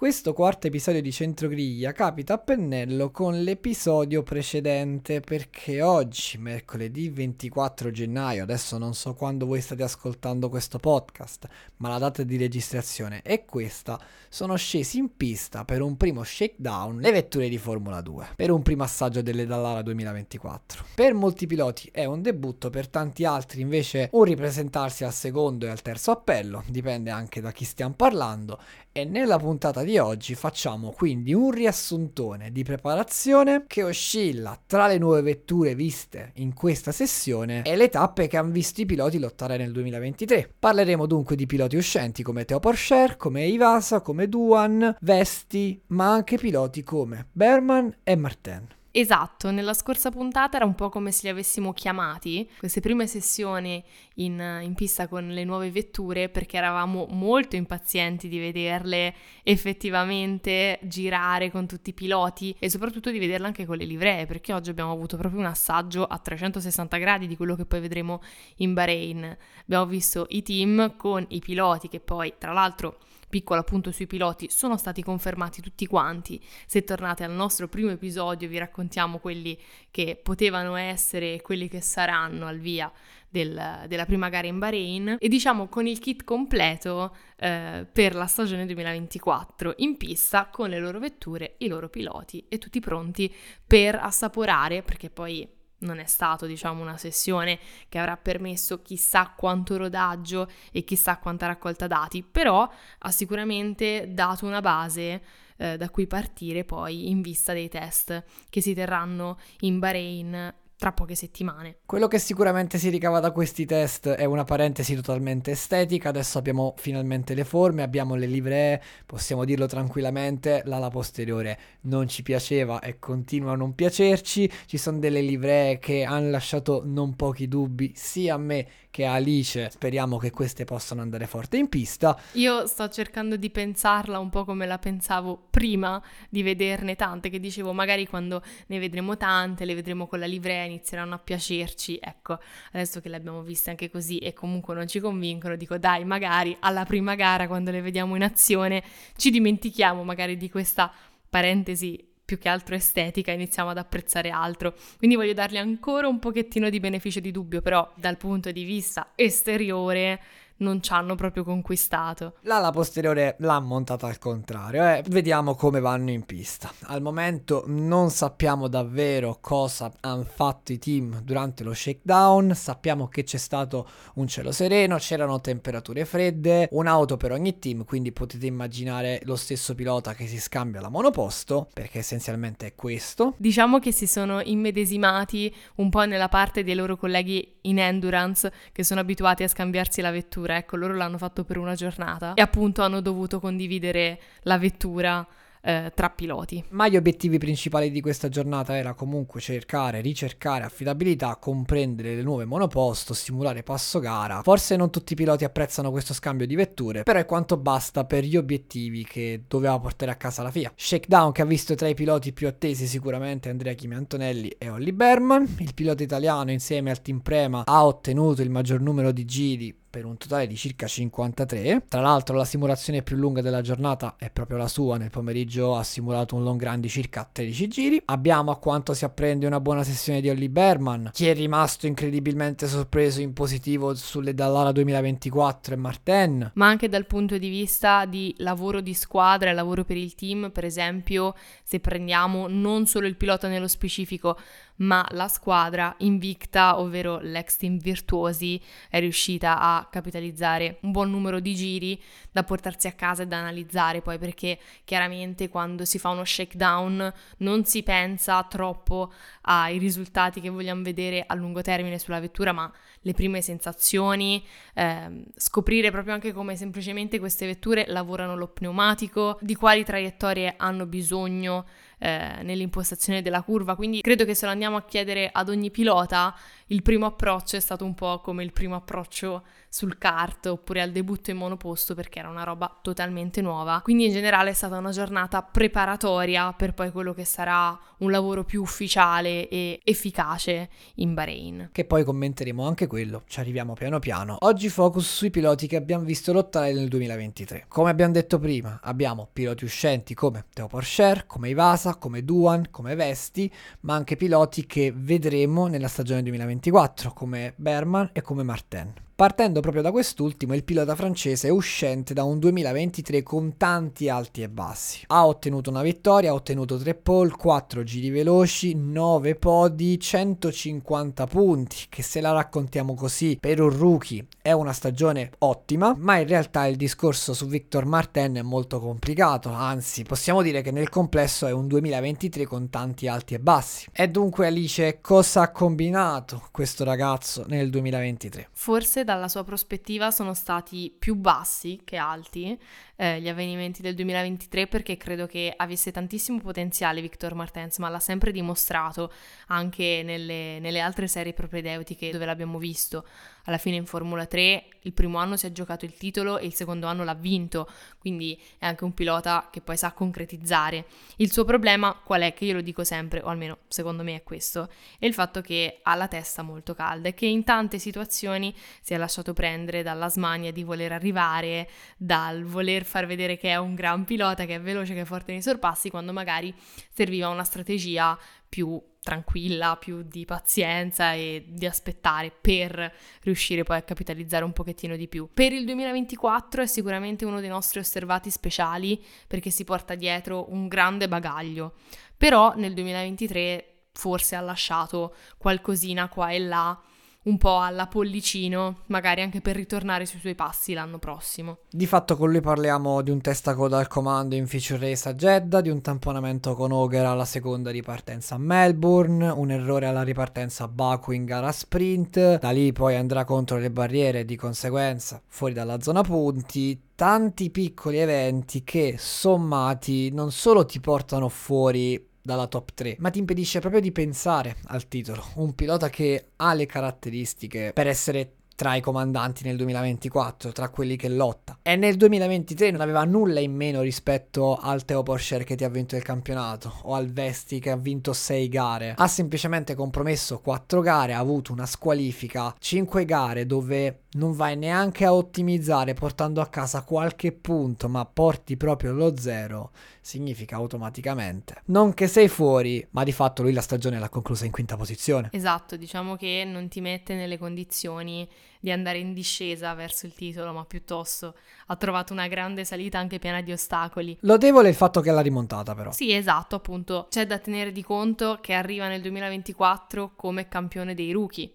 Questo quarto episodio di Centrogriglia capita a pennello con l'episodio precedente perché oggi, mercoledì 24 gennaio, adesso non so quando voi state ascoltando questo podcast, ma la data di registrazione è questa, sono scesi in pista per un primo shakedown le vetture di Formula 2, per un primo assaggio delle Dallara 2024. Per molti piloti è un debutto, per tanti altri invece un ripresentarsi al secondo e al terzo appello, dipende anche da chi stiamo parlando, e nella puntata di oggi facciamo quindi un riassuntone di preparazione che oscilla tra le nuove vetture viste in questa sessione e le tappe che hanno visto i piloti lottare nel 2023. Parleremo dunque di piloti uscenti come Teo Porcher, come Ivasa, come Duan, Vesti, ma anche piloti come Berman e Martin. Esatto, nella scorsa puntata era un po' come se li avessimo chiamati, queste prime sessioni in, in, pista con le nuove vetture, perché eravamo molto impazienti di vederle effettivamente girare con tutti i piloti e soprattutto di vederle anche con le livree, perché oggi abbiamo avuto proprio un assaggio a 360 gradi di quello che poi vedremo in Bahrain. Abbiamo visto i team con i piloti che poi, tra l'altro, piccolo appunto sui piloti, sono stati confermati tutti quanti. Se tornate al nostro primo episodio vi raccontiamo quelli che potevano essere e quelli che saranno al via del, della prima gara in Bahrain e diciamo con il kit completo eh, per la stagione 2024 in pista con le loro vetture, i loro piloti e tutti pronti per assaporare perché poi non è stato, diciamo, una sessione che avrà permesso chissà quanto rodaggio e chissà quanta raccolta dati, però ha sicuramente dato una base eh, da cui partire poi in vista dei test che si terranno in Bahrain tra poche settimane. Quello che sicuramente si ricava da questi test è una parentesi totalmente estetica, adesso abbiamo finalmente le forme, abbiamo le livree, possiamo dirlo tranquillamente, l'ala posteriore non ci piaceva e continua a non piacerci, ci sono delle livree che hanno lasciato non pochi dubbi sia a me che a Alice, speriamo che queste possano andare forte in pista. Io sto cercando di pensarla un po' come la pensavo prima di vederne tante, che dicevo magari quando ne vedremo tante, le vedremo con la livrea inizieranno a piacerci. Ecco, adesso che le abbiamo viste anche così e comunque non ci convincono, dico dai, magari alla prima gara, quando le vediamo in azione, ci dimentichiamo magari di questa parentesi più che altro estetica, iniziamo ad apprezzare altro. Quindi voglio dargli ancora un pochettino di beneficio di dubbio, però dal punto di vista esteriore non ci hanno proprio conquistato. L'ala posteriore l'ha montata al contrario, eh. vediamo come vanno in pista. Al momento non sappiamo davvero cosa hanno fatto i team durante lo shakedown, sappiamo che c'è stato un cielo sereno, c'erano temperature fredde, un'auto per ogni team, quindi potete immaginare lo stesso pilota che si scambia la monoposto, perché essenzialmente è questo. Diciamo che si sono immedesimati un po' nella parte dei loro colleghi in endurance che sono abituati a scambiarsi la vettura vettura, ecco, loro l'hanno fatto per una giornata e appunto hanno dovuto condividere la vettura eh, tra piloti. Ma gli obiettivi principali di questa giornata era comunque cercare, ricercare affidabilità, comprendere le nuove monoposto, simulare passo gara. Forse non tutti i piloti apprezzano questo scambio di vetture, però è quanto basta per gli obiettivi che doveva portare a casa la FIA. Shakedown che ha visto tra i piloti più attesi sicuramente Andrea Chimi Antonelli e Olli Berman. Il pilota italiano insieme al team Prema ha ottenuto il maggior numero di giri per un totale di circa 53. Tra l'altro la simulazione più lunga della giornata è proprio la sua, nel pomeriggio ha simulato un long run di circa 13 giri. Abbiamo a quanto si apprende una buona sessione di Olli Berman, chi è rimasto incredibilmente sorpreso in positivo sulle Dallara 2024 e Martin. Ma anche dal punto di vista di lavoro di squadra e lavoro per il team, per esempio, se prendiamo non solo il pilota nello specifico, ma la squadra invicta, ovvero l'ex team virtuosi, è riuscita a capitalizzare un buon numero di giri da portarsi a casa e da analizzare poi perché chiaramente quando si fa uno shakedown non si pensa troppo ai risultati che vogliamo vedere a lungo termine sulla vettura, ma le prime sensazioni, eh, scoprire proprio anche come semplicemente queste vetture lavorano lo pneumatico, di quali traiettorie hanno bisogno eh, nell'impostazione della curva, quindi credo che se lo andiamo a chiedere ad ogni pilota, il primo approccio è stato un po' come il primo approccio sul kart oppure al debutto in monoposto perché era una roba totalmente nuova. Quindi in generale è stata una giornata preparatoria per poi quello che sarà un lavoro più ufficiale e efficace in Bahrain. Che poi commenteremo anche quello, ci arriviamo piano piano. Oggi focus sui piloti che abbiamo visto lottare nel 2023. Come abbiamo detto prima, abbiamo piloti uscenti come Teo Porcher, come Ivasa, come Duan, come Vesti, ma anche piloti che vedremo nella stagione 2024 come Berman e come Martin. Partendo proprio da quest'ultimo, il pilota francese è uscente da un 2023 con tanti alti e bassi. Ha ottenuto una vittoria, ha ottenuto 3 pole, 4 giri veloci, 9 podi, 150 punti, che se la raccontiamo così per un rookie è una stagione ottima, ma in realtà il discorso su Victor Martin è molto complicato, anzi possiamo dire che nel complesso è un 2023 con tanti alti e bassi. E dunque Alice, cosa ha combinato questo ragazzo nel 2023? Forse dalla sua prospettiva sono stati più bassi che alti eh, gli avvenimenti del 2023 perché credo che avesse tantissimo potenziale Victor Martens, ma l'ha sempre dimostrato anche nelle, nelle altre serie propedeutiche dove l'abbiamo visto alla fine in Formula 3 il primo anno si è giocato il titolo e il secondo anno l'ha vinto, quindi è anche un pilota che poi sa concretizzare. Il suo problema qual è? Che io lo dico sempre, o almeno secondo me è questo, è il fatto che ha la testa molto calda e che in tante situazioni si è lasciato prendere dalla smania di voler arrivare, dal voler far vedere che è un gran pilota, che è veloce, che è forte nei sorpassi, quando magari serviva una strategia più tranquilla, più di pazienza e di aspettare per riuscire poi a capitalizzare un pochettino di più. Per il 2024 è sicuramente uno dei nostri osservati speciali perché si porta dietro un grande bagaglio, però nel 2023 forse ha lasciato qualcosina qua e là un po' alla pollicino, magari anche per ritornare sui suoi passi l'anno prossimo. Di fatto con lui parliamo di un testacoda al comando in feature race a Jeddah, di un tamponamento con Ogre alla seconda ripartenza a Melbourne, un errore alla ripartenza a Baku in gara sprint, da lì poi andrà contro le barriere e di conseguenza fuori dalla zona punti, tanti piccoli eventi che sommati non solo ti portano fuori dalla top 3, ma ti impedisce proprio di pensare al titolo. Un pilota che ha le caratteristiche per essere tra i comandanti nel 2024, tra quelli che lotta. E nel 2023 non aveva nulla in meno rispetto al Teo Porsche che ti ha vinto il campionato o al Vesti che ha vinto 6 gare. Ha semplicemente compromesso 4 gare, ha avuto una squalifica, 5 gare dove non vai neanche a ottimizzare portando a casa qualche punto, ma porti proprio lo zero, significa automaticamente non che sei fuori, ma di fatto lui la stagione l'ha conclusa in quinta posizione. Esatto, diciamo che non ti mette nelle condizioni di andare in discesa verso il titolo, ma piuttosto ha trovato una grande salita anche piena di ostacoli. Lodevole il fatto che l'ha rimontata però. Sì, esatto, appunto. C'è da tenere di conto che arriva nel 2024 come campione dei rookie.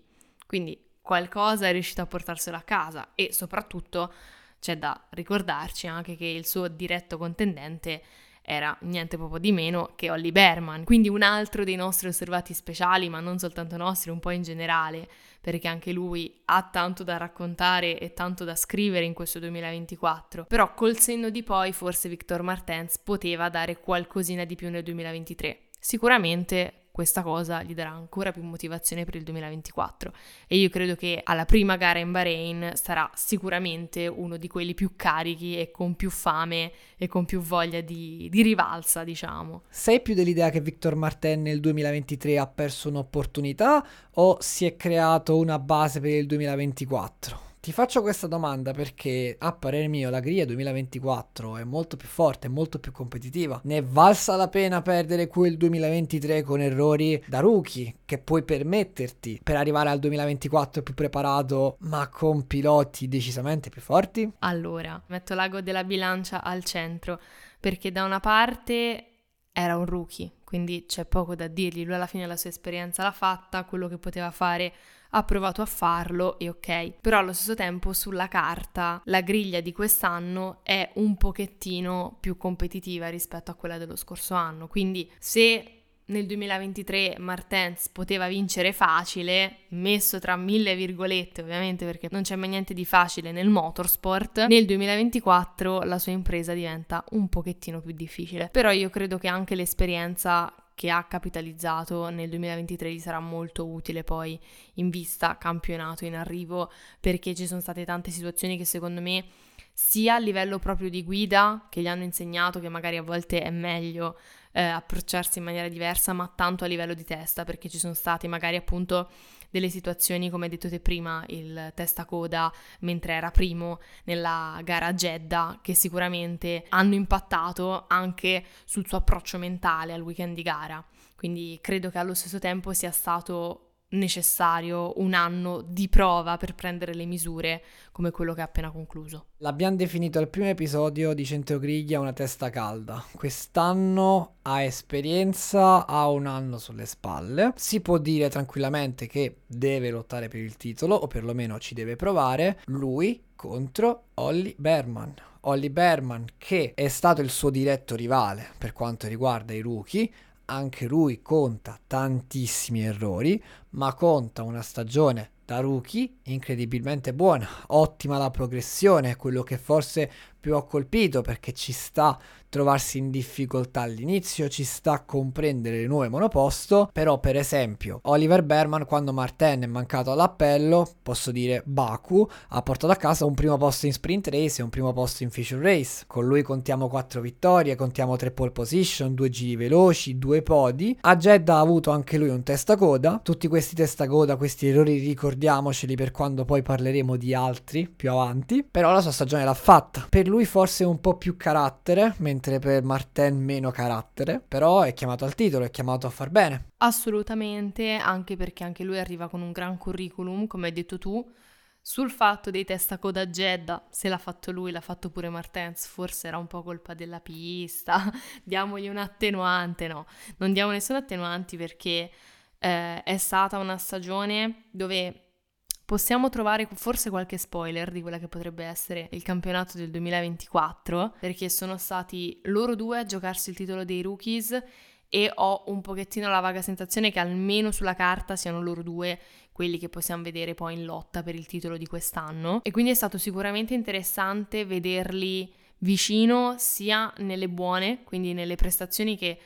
Quindi qualcosa è riuscito a portarselo a casa e soprattutto c'è da ricordarci anche che il suo diretto contendente era niente proprio di meno che Olli Berman, quindi un altro dei nostri osservati speciali, ma non soltanto nostri, un po' in generale, perché anche lui ha tanto da raccontare e tanto da scrivere in questo 2024. Però col senno di poi forse Victor Martens poteva dare qualcosina di più nel 2023. Sicuramente questa cosa gli darà ancora più motivazione per il 2024 e io credo che alla prima gara in Bahrain sarà sicuramente uno di quelli più carichi e con più fame e con più voglia di, di rivalsa, diciamo. Sei più dell'idea che Victor Martin nel 2023 ha perso un'opportunità o si è creato una base per il 2024? Ti faccio questa domanda perché a parer mio la griglia 2024 è molto più forte, è molto più competitiva. Ne è valsa la pena perdere quel 2023 con errori da rookie che puoi permetterti per arrivare al 2024 più preparato ma con piloti decisamente più forti? Allora, metto l'ago della bilancia al centro perché da una parte era un rookie, quindi c'è poco da dirgli, lui alla fine la sua esperienza l'ha fatta, quello che poteva fare ha provato a farlo e ok. Però allo stesso tempo sulla carta la griglia di quest'anno è un pochettino più competitiva rispetto a quella dello scorso anno. Quindi se nel 2023 Martens poteva vincere facile, messo tra mille virgolette ovviamente perché non c'è mai niente di facile nel motorsport, nel 2024 la sua impresa diventa un pochettino più difficile. Però io credo che anche l'esperienza che ha capitalizzato nel 2023 gli sarà molto utile poi in vista campionato in arrivo perché ci sono state tante situazioni che secondo me sia a livello proprio di guida che gli hanno insegnato che magari a volte è meglio eh, approcciarsi in maniera diversa, ma tanto a livello di testa, perché ci sono stati magari appunto delle situazioni, come hai detto te prima, il testa coda mentre era primo nella gara Jeddah, che sicuramente hanno impattato anche sul suo approccio mentale al weekend di gara. Quindi credo che allo stesso tempo sia stato necessario un anno di prova per prendere le misure come quello che ha appena concluso. L'abbiamo definito al primo episodio di Centrogriglia una testa calda. Quest'anno ha esperienza, ha un anno sulle spalle. Si può dire tranquillamente che deve lottare per il titolo o perlomeno ci deve provare. Lui contro Olli Berman. Olli Berman che è stato il suo diretto rivale per quanto riguarda i rookie, anche lui conta tantissimi errori, ma conta una stagione da rookie incredibilmente buona, ottima la progressione, quello che forse più ho colpito perché ci sta trovarsi in difficoltà all'inizio, ci sta a comprendere le nuove monoposto, però per esempio Oliver Berman quando Martin è mancato all'appello, posso dire Baku, ha portato a casa un primo posto in sprint race e un primo posto in feature race, con lui contiamo 4 vittorie, contiamo 3 pole position, 2 giri veloci, 2 podi, a Jeddah ha avuto anche lui un testa coda, tutti questi testa coda, questi errori ricordiamoceli per quando poi parleremo di altri più avanti, però la sua stagione l'ha fatta, per lui forse un po' più carattere, mentre per Martin meno carattere, però è chiamato al titolo, è chiamato a far bene. Assolutamente, anche perché anche lui arriva con un gran curriculum, come hai detto tu, sul fatto dei testa coda Jeddah, se l'ha fatto lui, l'ha fatto pure Martens, forse era un po' colpa della pista, diamogli un attenuante, no, non diamo nessun attenuanti perché eh, è stata una stagione dove possiamo trovare forse qualche spoiler di quella che potrebbe essere il campionato del 2024, perché sono stati loro due a giocarsi il titolo dei rookies e ho un pochettino la vaga sensazione che almeno sulla carta siano loro due quelli che possiamo vedere poi in lotta per il titolo di quest'anno. E quindi è stato sicuramente interessante vederli vicino sia nelle buone, quindi nelle prestazioni che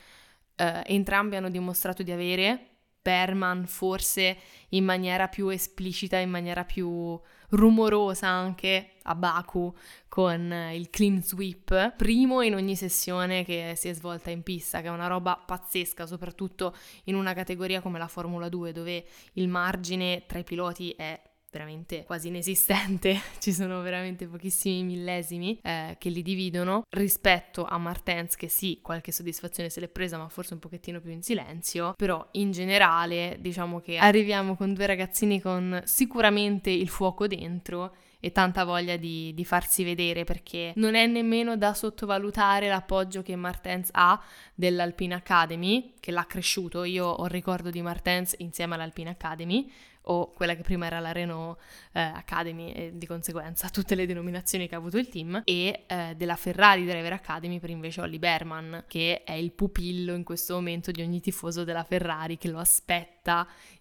eh, entrambi hanno dimostrato di avere, Berman forse in maniera più esplicita, in maniera più rumorosa anche a Baku con il clean sweep, primo in ogni sessione che si è svolta in pista, che è una roba pazzesca, soprattutto in una categoria come la Formula 2 dove il margine tra i piloti è veramente quasi inesistente, ci sono veramente pochissimi millesimi eh, che li dividono rispetto a Martens che sì, qualche soddisfazione se l'è presa ma forse un pochettino più in silenzio, però in generale diciamo che arriviamo con due ragazzini con sicuramente il fuoco dentro e tanta voglia di, di, farsi vedere perché non è nemmeno da sottovalutare l'appoggio che Martens ha dell'Alpine Academy, che l'ha cresciuto. Io ho il ricordo di Martens insieme all'Alpine Academy, o quella che prima era la Renault eh, Academy e di conseguenza tutte le denominazioni che ha avuto il team e eh, della Ferrari Driver Academy per invece Olli Berman che è il pupillo in questo momento di ogni tifoso della Ferrari che lo aspetta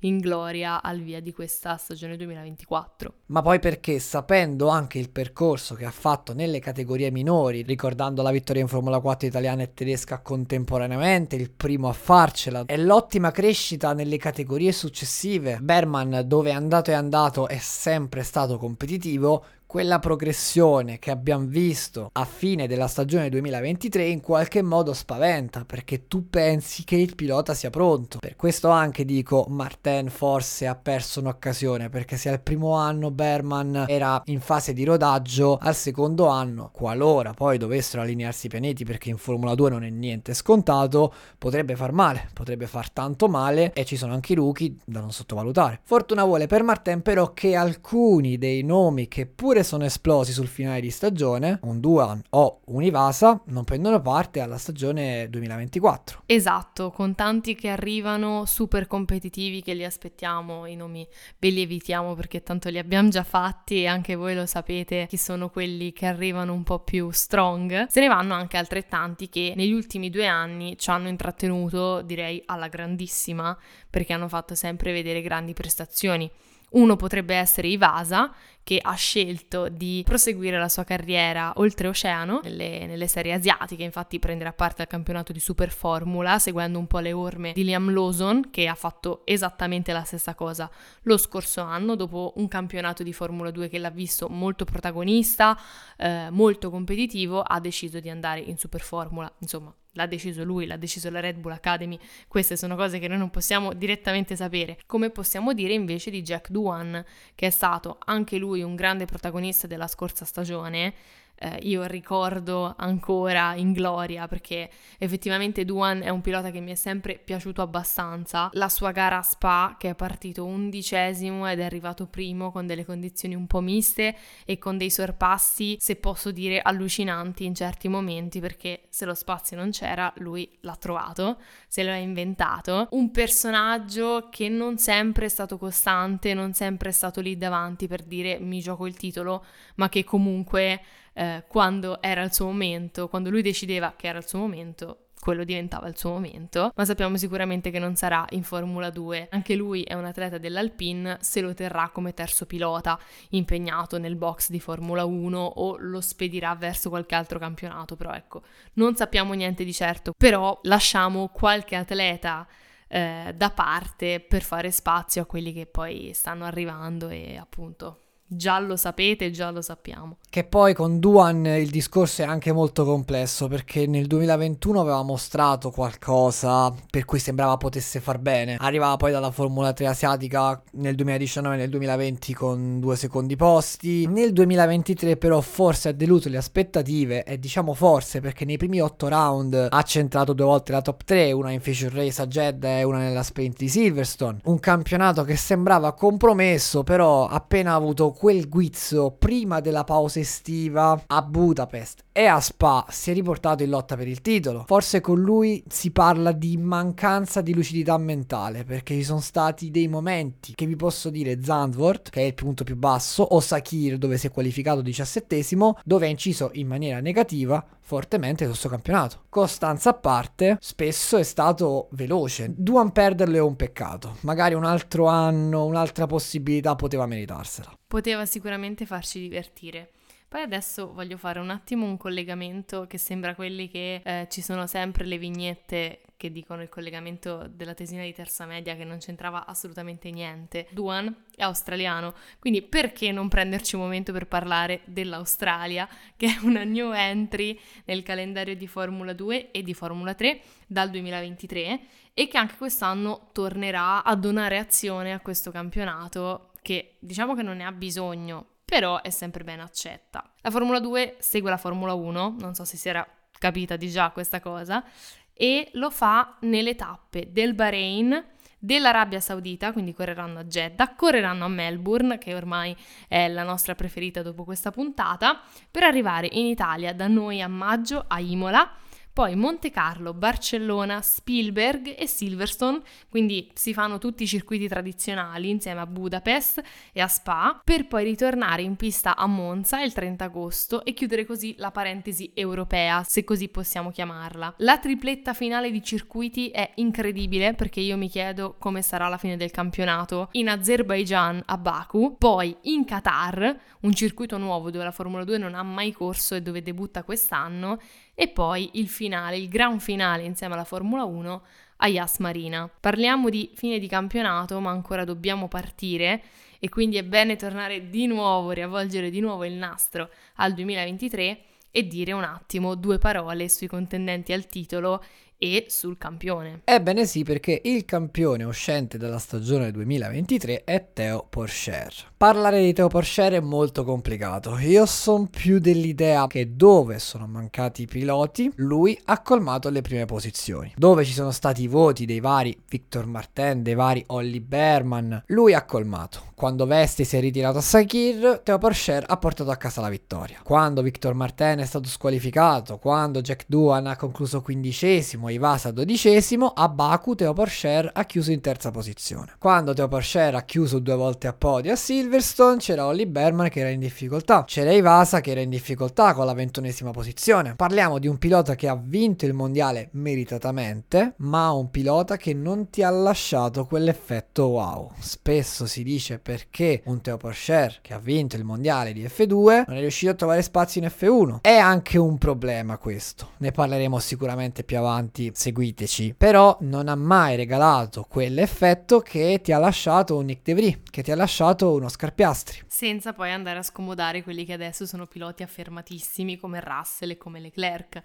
in gloria al via di questa stagione 2024. Ma poi perché sapendo anche il percorso che ha fatto nelle categorie minori, ricordando la vittoria in Formula 4 italiana e tedesca contemporaneamente, il primo a farcela, e l'ottima crescita nelle categorie successive, Berman dove è andato e andato è sempre stato competitivo, quella progressione che abbiamo visto a fine della stagione 2023 in qualche modo spaventa perché tu pensi che il pilota sia pronto. Per questo anche dico Martin forse ha perso un'occasione perché se al primo anno Berman era in fase di rodaggio, al secondo anno, qualora poi dovessero allinearsi i pianeti perché in Formula 2 non è niente scontato, potrebbe far male, potrebbe far tanto male e ci sono anche i rookie da non sottovalutare. Fortuna vuole per Martin però che alcuni dei nomi che pure oppure sono esplosi sul finale di stagione, un Duan o un Ivasa non prendono parte alla stagione 2024. Esatto, con tanti che arrivano super competitivi che li aspettiamo, i nomi ve li evitiamo perché tanto li abbiamo già fatti e anche voi lo sapete chi sono quelli che arrivano un po' più strong. Se ne vanno anche altrettanti che negli ultimi due anni ci hanno intrattenuto, direi, alla grandissima perché hanno fatto sempre vedere grandi prestazioni. Uno potrebbe essere Ivasa, che ha scelto di proseguire la sua carriera oltreoceano nelle, nelle serie asiatiche, infatti prenderà parte al campionato di Super Formula, seguendo un po' le orme di Liam Lawson, che ha fatto esattamente la stessa cosa lo scorso anno, dopo un campionato di Formula 2 che l'ha visto molto protagonista, eh, molto competitivo, ha deciso di andare in Super Formula, insomma l'ha deciso lui, l'ha deciso la Red Bull Academy, queste sono cose che noi non possiamo direttamente sapere. Come possiamo dire invece di Jack Duan, che è stato anche lui un grande protagonista della scorsa stagione, eh, io ricordo ancora in gloria perché effettivamente Duan è un pilota che mi è sempre piaciuto abbastanza. La sua gara a Spa che è partito undicesimo ed è arrivato primo con delle condizioni un po' miste e con dei sorpassi, se posso dire, allucinanti in certi momenti perché se lo spazio non c'era lui l'ha trovato, se lo ha inventato. Un personaggio che non sempre è stato costante, non sempre è stato lì davanti per dire mi gioco il titolo, ma che comunque eh, quando era il suo momento, quando lui decideva che era il suo momento, quello diventava il suo momento, ma sappiamo sicuramente che non sarà in Formula 2. Anche lui è un atleta dell'Alpine, se lo terrà come terzo pilota impegnato nel box di Formula 1 o lo spedirà verso qualche altro campionato, però ecco, non sappiamo niente di certo, però lasciamo qualche atleta eh, da parte per fare spazio a quelli che poi stanno arrivando e appunto Già lo sapete, già lo sappiamo. Che poi con Duan il discorso è anche molto complesso perché nel 2021 aveva mostrato qualcosa per cui sembrava potesse far bene. Arrivava poi dalla Formula 3 asiatica nel 2019 e nel 2020 con due secondi posti. Nel 2023 però forse ha deluso le aspettative e diciamo forse perché nei primi otto round ha centrato due volte la top 3, una in Feature Race a Jeddah e una nella sprint di Silverstone. Un campionato che sembrava compromesso però appena avuto quel guizzo prima della pausa estiva a Budapest e a Spa si è riportato in lotta per il titolo. Forse con lui si parla di mancanza di lucidità mentale perché ci sono stati dei momenti che vi posso dire Zandvoort che è il punto più basso o Sakir dove si è qualificato diciassettesimo dove ha inciso in maniera negativa fortemente sul suo campionato. Costanza a parte, spesso è stato veloce. Duan perderlo è un peccato. Magari un altro anno, un'altra possibilità poteva meritarsela. Poteva sicuramente farci divertire. Poi adesso voglio fare un attimo un collegamento che sembra quelli che eh, ci sono sempre le vignette che dicono il collegamento della tesina di terza media che non c'entrava assolutamente niente. Duan è australiano, quindi perché non prenderci un momento per parlare dell'Australia, che è una new entry nel calendario di Formula 2 e di Formula 3 dal 2023 e che anche quest'anno tornerà a donare azione a questo campionato che diciamo che non ne ha bisogno però è sempre ben accetta. La Formula 2 segue la Formula 1, non so se si era capita di già questa cosa, e lo fa nelle tappe del Bahrain, dell'Arabia Saudita, quindi correranno a Jeddah, correranno a Melbourne, che ormai è la nostra preferita dopo questa puntata, per arrivare in Italia da noi a maggio a Imola poi Monte Carlo, Barcellona, Spielberg e Silverstone, quindi si fanno tutti i circuiti tradizionali insieme a Budapest e a Spa, per poi ritornare in pista a Monza il 30 agosto e chiudere così la parentesi europea, se così possiamo chiamarla. La tripletta finale di circuiti è incredibile perché io mi chiedo come sarà la fine del campionato in Azerbaijan a Baku, poi in Qatar, un circuito nuovo dove la Formula 2 non ha mai corso e dove debutta quest'anno, e poi il finale, il gran finale insieme alla Formula 1 a Yas Marina. Parliamo di fine di campionato, ma ancora dobbiamo partire e quindi è bene tornare di nuovo, riavvolgere di nuovo il nastro al 2023 e dire un attimo due parole sui contendenti al titolo e sul campione. Ebbene sì, perché il campione uscente dalla stagione 2023 è Theo Porcher. Parlare di Theo Porcher è molto complicato. Io sono più dell'idea che dove sono mancati i piloti, lui ha colmato le prime posizioni. Dove ci sono stati i voti dei vari Victor Martin, dei vari Olli Berman, lui ha colmato. Quando Vesti si è ritirato a Sakir, Theo Porcher ha portato a casa la vittoria. Quando Victor Martin è stato squalificato, quando Jack Duan ha concluso quindicesimo, Ivasa dodicesimo, a Baku Teo Porcher ha chiuso in terza posizione. Quando Teo Porcher ha chiuso due volte a podio a Silverstone c'era Olli Berman che era in difficoltà, c'era Ivasa che era in difficoltà con la ventunesima posizione. Parliamo di un pilota che ha vinto il mondiale meritatamente, ma un pilota che non ti ha lasciato quell'effetto wow. Spesso si dice perché un Teo Porcher che ha vinto il mondiale di F2 non è riuscito a trovare spazio in F1. È anche un problema questo, ne parleremo sicuramente più avanti avanti, seguiteci. Però non ha mai regalato quell'effetto che ti ha lasciato un Nick De Vries, che ti ha lasciato uno Scarpiastri. Senza poi andare a scomodare quelli che adesso sono piloti affermatissimi come Russell e come Leclerc.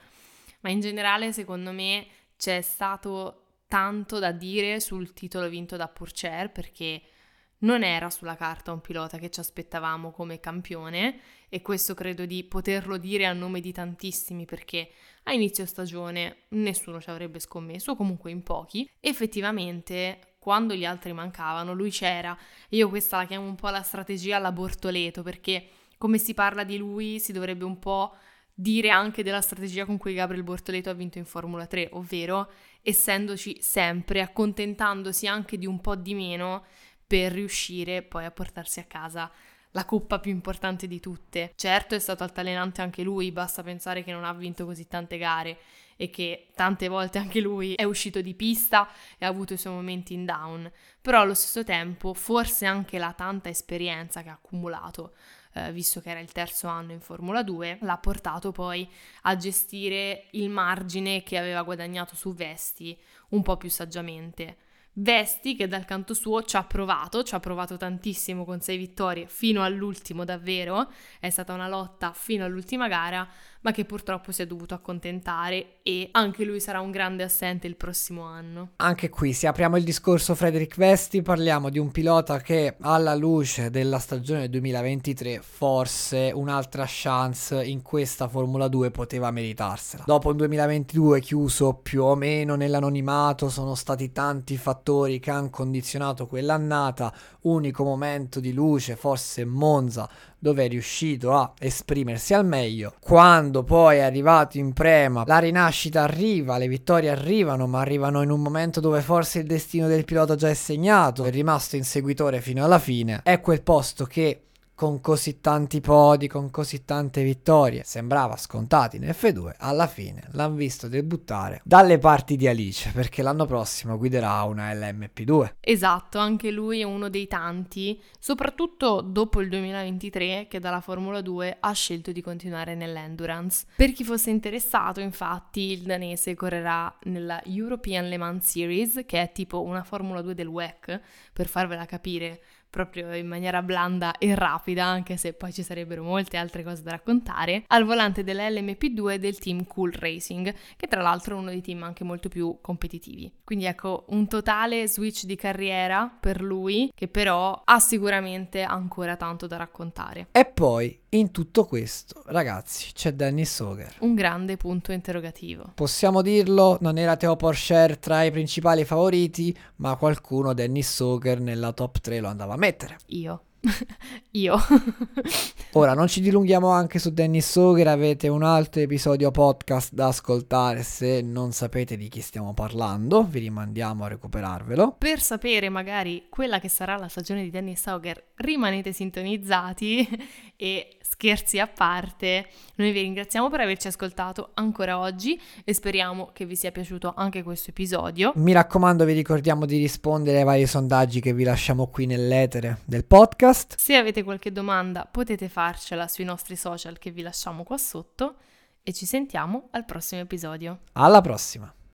Ma in generale, secondo me, c'è stato tanto da dire sul titolo vinto da Purcher perché non era sulla carta un pilota che ci aspettavamo come campione e questo credo di poterlo dire a nome di tantissimi perché a inizio stagione nessuno ci avrebbe scommesso, comunque in pochi. Effettivamente, quando gli altri mancavano, lui c'era. Io questa la chiamo un po' la strategia alla Bortoleto, perché come si parla di lui si dovrebbe un po' dire anche della strategia con cui Gabriel Bortoleto ha vinto in Formula 3, ovvero essendoci sempre, accontentandosi anche di un po' di meno per riuscire poi a portarsi a casa la coppa più importante di tutte. Certo è stato altalenante anche lui, basta pensare che non ha vinto così tante gare e che tante volte anche lui è uscito di pista e ha avuto i suoi momenti in down, però allo stesso tempo forse anche la tanta esperienza che ha accumulato, eh, visto che era il terzo anno in Formula 2, l'ha portato poi a gestire il margine che aveva guadagnato su Vesti un po' più saggiamente. Vesti che dal canto suo ci ha provato, ci ha provato tantissimo con sei vittorie fino all'ultimo davvero, è stata una lotta fino all'ultima gara, ma che purtroppo si è dovuto accontentare e anche lui sarà un grande assente il prossimo anno. Anche qui, se apriamo il discorso Frederick Vesti, parliamo di un pilota che alla luce della stagione 2023 forse un'altra chance in questa Formula 2 poteva meritarsela. Dopo il 2022 chiuso più o meno nell'anonimato, sono stati tanti fattori che hanno condizionato quell'annata, unico momento di luce forse Monza dove è riuscito a esprimersi al meglio. Quando poi è arrivato in prema, la rinascita arriva, le vittorie arrivano, ma arrivano in un momento dove forse il destino del pilota già è segnato, è rimasto inseguitore fino alla fine. È quel posto che con così tanti podi, con così tante vittorie, sembrava scontati in F2, alla fine l'hanno visto debuttare dalle parti di Alice, perché l'anno prossimo guiderà una LMP2. Esatto, anche lui è uno dei tanti, soprattutto dopo il 2023 che dalla Formula 2 ha scelto di continuare nell'endurance. Per chi fosse interessato, infatti, il danese correrà nella European Le Mans Series, che è tipo una Formula 2 del WEC, per farvela capire proprio in maniera blanda e rapida, anche se poi ci sarebbero molte altre cose da raccontare, al volante della LMP2 del team Cool Racing, che tra l'altro è uno dei team anche molto più competitivi. Quindi ecco, un totale switch di carriera per lui, che però ha sicuramente ancora tanto da raccontare. E poi in tutto questo, ragazzi, c'è Danny Soger. Un grande punto interrogativo. Possiamo dirlo, non era Teo Porcher tra i principali favoriti, ma qualcuno Danny Soger nella top 3 lo andava a mettere. Io. Io. Ora, non ci dilunghiamo anche su Dennis Soger, avete un altro episodio podcast da ascoltare se non sapete di chi stiamo parlando, vi rimandiamo a recuperarvelo. Per sapere magari quella che sarà la stagione di Dennis Soger, rimanete sintonizzati e scherzi a parte, noi vi ringraziamo per averci ascoltato ancora oggi e speriamo che vi sia piaciuto anche questo episodio. Mi raccomando, vi ricordiamo di rispondere ai vari sondaggi che vi lasciamo qui nell'etere del podcast. Se avete qualche domanda potete farcela sui nostri social che vi lasciamo qua sotto e ci sentiamo al prossimo episodio. Alla prossima!